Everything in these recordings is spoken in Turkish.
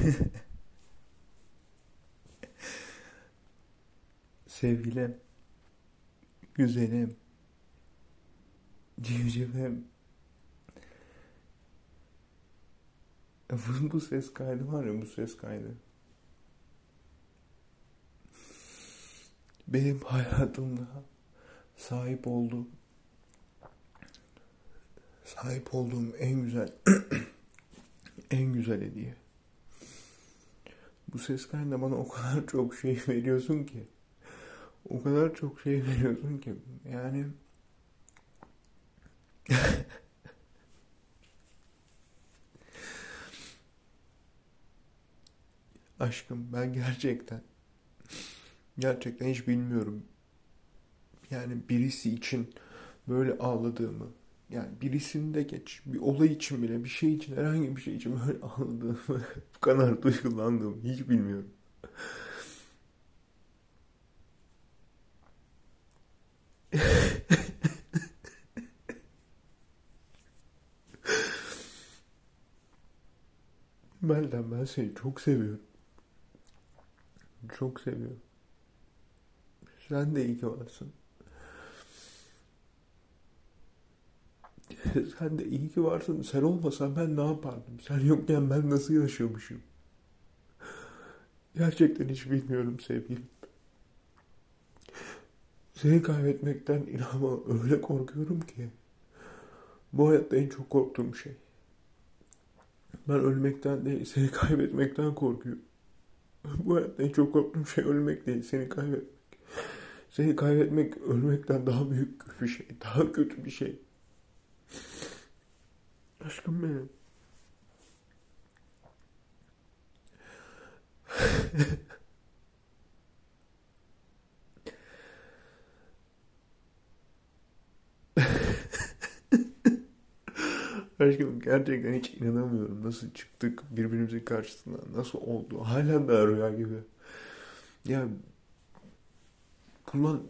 Sevgilim, güzelim, civcivim. Bu, bu ses kaydı var ya bu ses kaydı. Benim hayatımda sahip olduğum sahip olduğum en güzel en güzel hediye. Bu ses kaydında bana o kadar çok şey veriyorsun ki. O kadar çok şey veriyorsun ki. Yani Aşkım ben gerçekten gerçekten hiç bilmiyorum. Yani birisi için böyle ağladığımı yani birisini de geç bir olay için bile bir şey için herhangi bir şey için böyle ağladığımı bu kadar duygulandığımı hiç bilmiyorum. Meltem ben seni çok seviyorum. Çok seviyorum. Sen de iyi ki varsın. Sen de iyi ki varsın. Sen olmasan ben ne yapardım? Sen yokken ben nasıl yaşıyormuşum? Gerçekten hiç bilmiyorum sevgilim. Seni kaybetmekten inanma öyle korkuyorum ki. Bu hayatta en çok korktuğum şey. Ben ölmekten değil, seni kaybetmekten korkuyorum. Bu hayatta en çok korktuğum şey ölmek değil, seni kaybetmek. Seni kaybetmek ölmekten daha büyük bir şey, daha kötü bir şey. Aşkım benim. Aşkım gerçekten hiç inanamıyorum. Nasıl çıktık birbirimizin karşısına. Nasıl oldu? Hala da rüya gibi. Ya bundan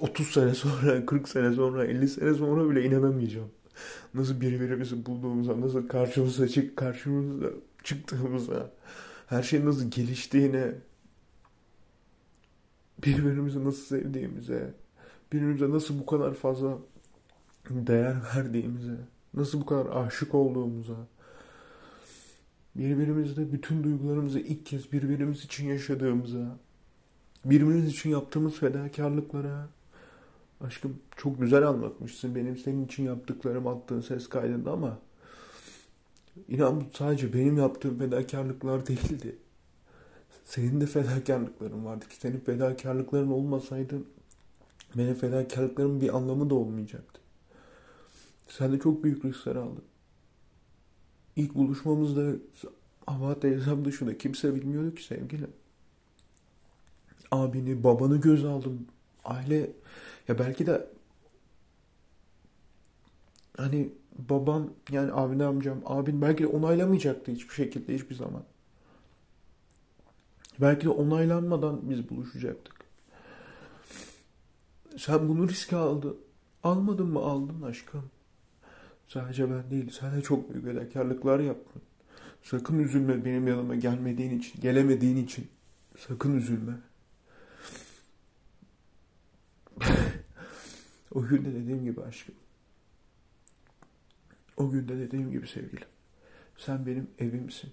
30 sene sonra, 40 sene sonra, 50 sene sonra bile inanamayacağım. Nasıl birbirimizi bulduğumuza, nasıl karşımıza çık, karşımıza çıktığımıza, her şey nasıl geliştiğine, birbirimizi nasıl sevdiğimize, birbirimize nasıl bu kadar fazla değer verdiğimize, nasıl bu kadar aşık olduğumuza, birbirimizde bütün duygularımızı ilk kez birbirimiz için yaşadığımıza, birbirimiz için yaptığımız fedakarlıklara, aşkım çok güzel anlatmışsın benim senin için yaptıklarım attığın ses kaydında ama inan bu sadece benim yaptığım fedakarlıklar değildi. Senin de fedakarlıkların vardı ki senin fedakarlıkların olmasaydı benim fedakarlıklarımın bir anlamı da olmayacaktı. Sen de çok büyük riskler aldın. İlk buluşmamızda ama teyzem dışında kimse bilmiyordu ki sevgilim. Abini, babanı göz aldım. Aile ya belki de hani babam yani abin amcam abin belki de onaylamayacaktı hiçbir şekilde hiçbir zaman. Belki de onaylanmadan biz buluşacaktık. Sen bunu riske aldın. Almadın mı aldın aşkım. Sadece ben değil sen de çok büyük fedakarlıklar yaptın. Sakın üzülme benim yanıma gelmediğin için, gelemediğin için. Sakın üzülme. O gün de dediğim gibi aşkım. O gün de dediğim gibi sevgilim. Sen benim evimsin.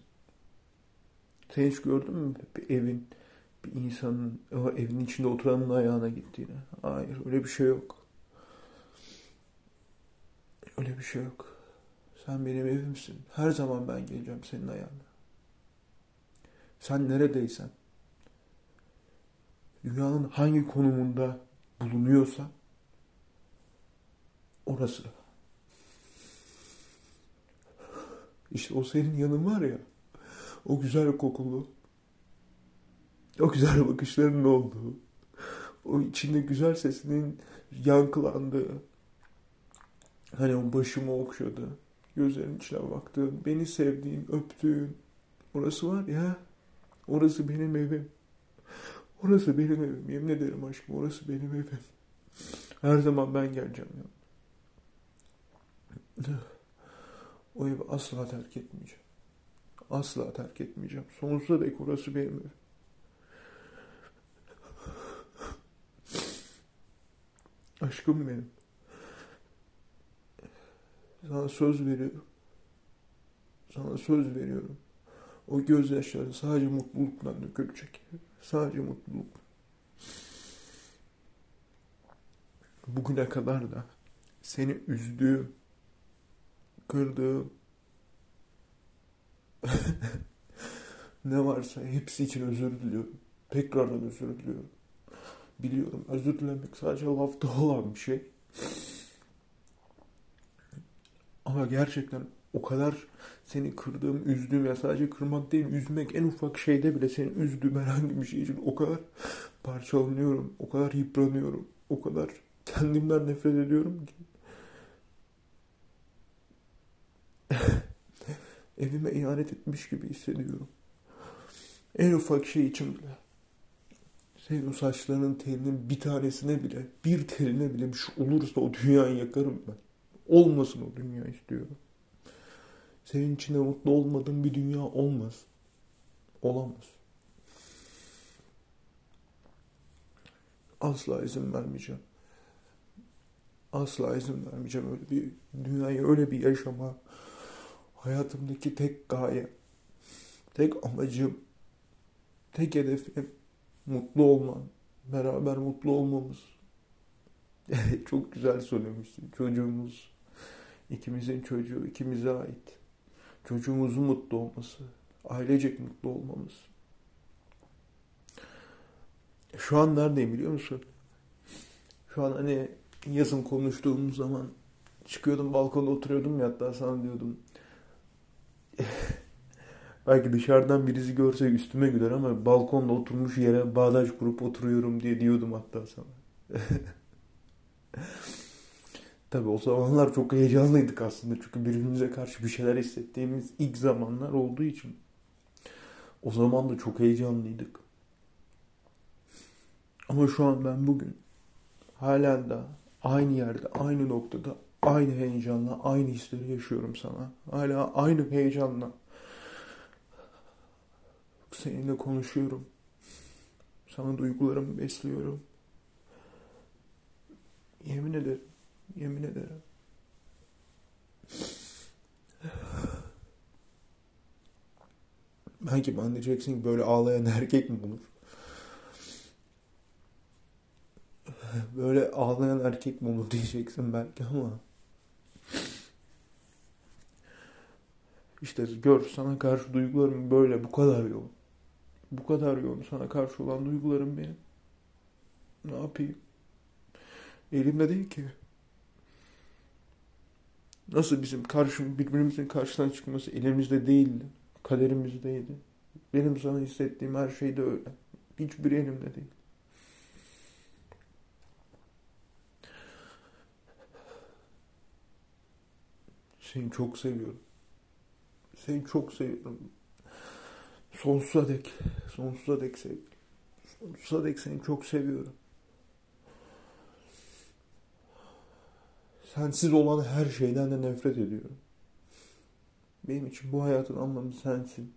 Sen hiç gördün mü bir evin, bir insanın o evin içinde oturanın ayağına gittiğini? Hayır öyle bir şey yok. Öyle bir şey yok. Sen benim evimsin. Her zaman ben geleceğim senin ayağına. Sen neredeysen, dünyanın hangi konumunda bulunuyorsa orası. İşte o senin yanın var ya, o güzel kokulu, o güzel bakışlarının olduğu, o içinde güzel sesinin yankılandığı, hani o başımı okşadı, gözlerinin içine baktığın, beni sevdiğin, öptüğün, orası var ya, orası benim evim. Orası benim evim. Yemin ederim aşkım orası benim evim. Her zaman ben geleceğim ya. O evi asla terk etmeyeceğim. Asla terk etmeyeceğim. Sonsuza dek orası benim evim. Aşkım benim. Sana söz veriyorum. Sana söz veriyorum. O gözyaşları sadece mutlulukla dökülecek. Sadece mutluluk. Bugüne kadar da seni üzdüğüm, kırdığım ne varsa hepsi için özür diliyorum. Tekrardan özür diliyorum. Biliyorum özür dilemek sadece lafta olan bir şey. Ama gerçekten o kadar seni kırdığım, üzdüğüm ya sadece kırmak değil, üzmek en ufak şeyde bile seni üzdüğüm herhangi bir şey için o kadar parçalanıyorum, o kadar yıpranıyorum, o kadar kendimden nefret ediyorum ki. Evime ihanet etmiş gibi hissediyorum. En ufak şey için bile. Senin o saçlarının telinin bir tanesine bile, bir teline bile bir şey olursa o dünyayı yakarım ben. Olmasın o dünya istiyorum. Senin içinde mutlu olmadığın bir dünya olmaz. Olamaz. Asla izin vermeyeceğim. Asla izin vermeyeceğim öyle bir dünyayı öyle bir yaşama. Hayatımdaki tek gaye, tek amacım, tek hedefim mutlu olman, beraber mutlu olmamız. Çok güzel söylemiştin. Çocuğumuz, ikimizin çocuğu, ikimize ait. Çocuğumuzun mutlu olması, ailecek mutlu olmamız. Şu an neredeyim biliyor musun? Şu an hani yazın konuştuğumuz zaman çıkıyordum balkonda oturuyordum ya hatta sana diyordum. Belki dışarıdan birisi görse üstüme güler ama balkonda oturmuş yere bağdaş kurup oturuyorum diye diyordum hatta sana. Tabii o zamanlar çok heyecanlıydık aslında. Çünkü birbirimize karşı bir şeyler hissettiğimiz ilk zamanlar olduğu için. O zaman da çok heyecanlıydık. Ama şu an ben bugün halen de aynı yerde, aynı noktada, aynı heyecanla, aynı hisleri yaşıyorum sana. Hala aynı heyecanla seninle konuşuyorum. Sana duygularımı besliyorum. Yemin ederim. Yemin ederim. Belki bana diyeceksin böyle ağlayan erkek mi olur? Böyle ağlayan erkek mi olur diyeceksin belki ama işte gör sana karşı duygularım böyle bu kadar yoğun. Bu kadar yoğun sana karşı olan duygularım benim. Ne yapayım? Elimde değil ki. Nasıl bizim karşı, birbirimizin karşıdan çıkması elimizde değildi. Kaderimizdeydi. Benim sana hissettiğim her şey de öyle. Hiçbir elimde değil. Seni çok seviyorum. Seni çok seviyorum. Sonsuza dek. Sonsuza dek sevgilim. Sonsuza dek seni çok seviyorum. Sensiz olan her şeyden de nefret ediyorum. Benim için bu hayatın anlamı sensin.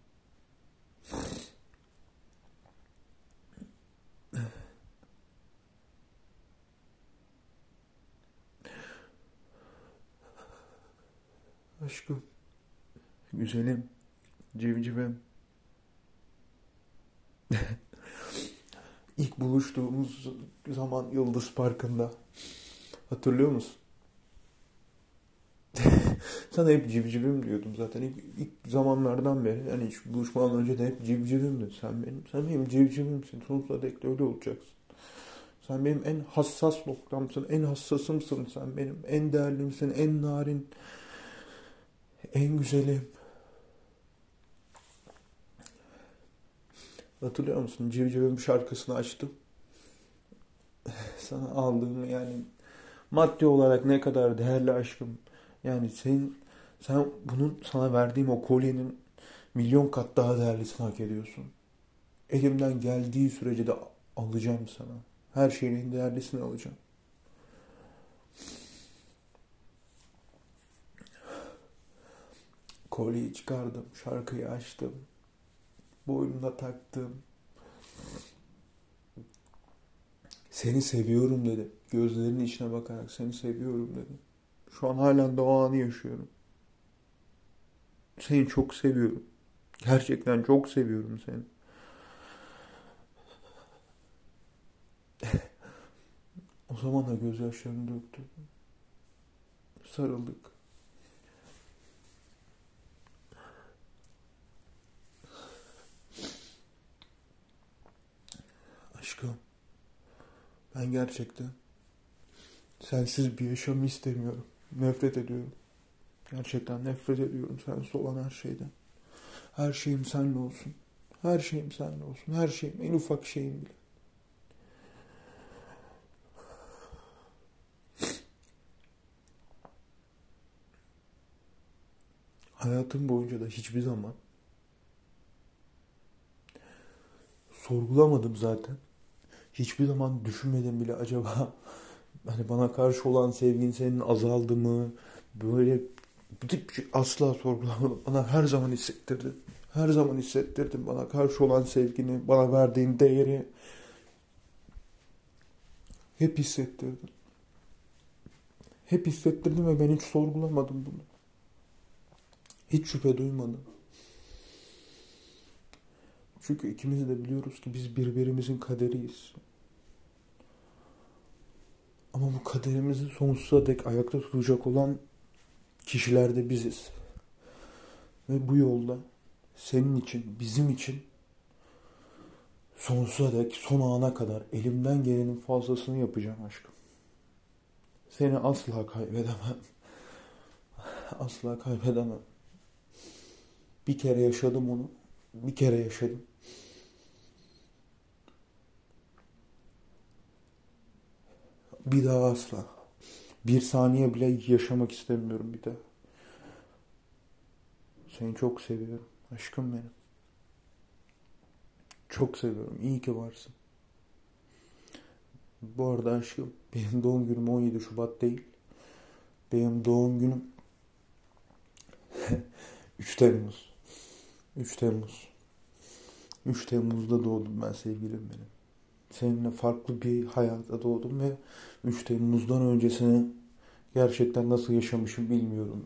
Aşkım, güzelim, civcivim. İlk buluştuğumuz zaman Yıldız Parkı'nda. Hatırlıyor musun? Sana hep civcivim diyordum zaten. İlk, ilk zamanlardan beri. Yani hiç buluşmadan önce de hep civcivimdin. Sen benim, sen benim civcivimsin. Sonsuza dek de öyle olacaksın. Sen benim en hassas noktamsın. En hassasımsın sen benim. En değerlimsin. En narin. En güzelim. Hatırlıyor musun? Civcivim şarkısını açtım. Sana aldığım yani maddi olarak ne kadar değerli aşkım. Yani sen sen bunun sana verdiğim o kolyenin milyon kat daha değerlisini hak ediyorsun. Elimden geldiği sürece de alacağım sana. Her şeyin değerlisini alacağım. Kolyeyi çıkardım, şarkıyı açtım. Boynuna taktım. Seni seviyorum dedi. Gözlerinin içine bakarak seni seviyorum dedi. Şu an halen de anı yaşıyorum. Seni çok seviyorum. Gerçekten çok seviyorum seni. o zaman da gözyaşlarını döktü. Sarıldık. Aşkım. Ben gerçekten sensiz bir yaşamı istemiyorum. Nefret ediyorum. Gerçekten nefret ediyorum sensiz olan her şeyden. Her şeyim seninle olsun. Her şeyim seninle olsun. Her şeyim, en ufak şeyim bile. Hayatım boyunca da hiçbir zaman sorgulamadım zaten. Hiçbir zaman düşünmedim bile acaba hani bana karşı olan sevgin senin azaldı mı? Böyle bu tip bir şey asla sorgulamadım. Bana her zaman hissettirdin. Her zaman hissettirdin bana karşı olan sevgini, bana verdiğin değeri. Hep hissettirdin. Hep hissettirdim ve ben hiç sorgulamadım bunu. Hiç şüphe duymadım. Çünkü ikimiz de biliyoruz ki biz birbirimizin kaderiyiz. Ama bu kaderimizi sonsuza dek ayakta tutacak olan kişiler de biziz. Ve bu yolda senin için, bizim için sonsuza dek, son ana kadar elimden gelenin fazlasını yapacağım aşkım. Seni asla kaybedemem. Asla kaybedemem. Bir kere yaşadım onu. Bir kere yaşadım. Bir daha asla. Bir saniye bile yaşamak istemiyorum bir daha. Seni çok seviyorum. Aşkım benim. Çok seviyorum. İyi ki varsın. Bu arada aşkım benim doğum günüm 17 Şubat değil. Benim doğum günüm 3 Temmuz. 3 Temmuz. 3 Temmuz'da doğdum ben sevgilim benim. Seninle farklı bir hayata doğdum ve 3 Temmuz'dan öncesini gerçekten nasıl yaşamışım bilmiyorum.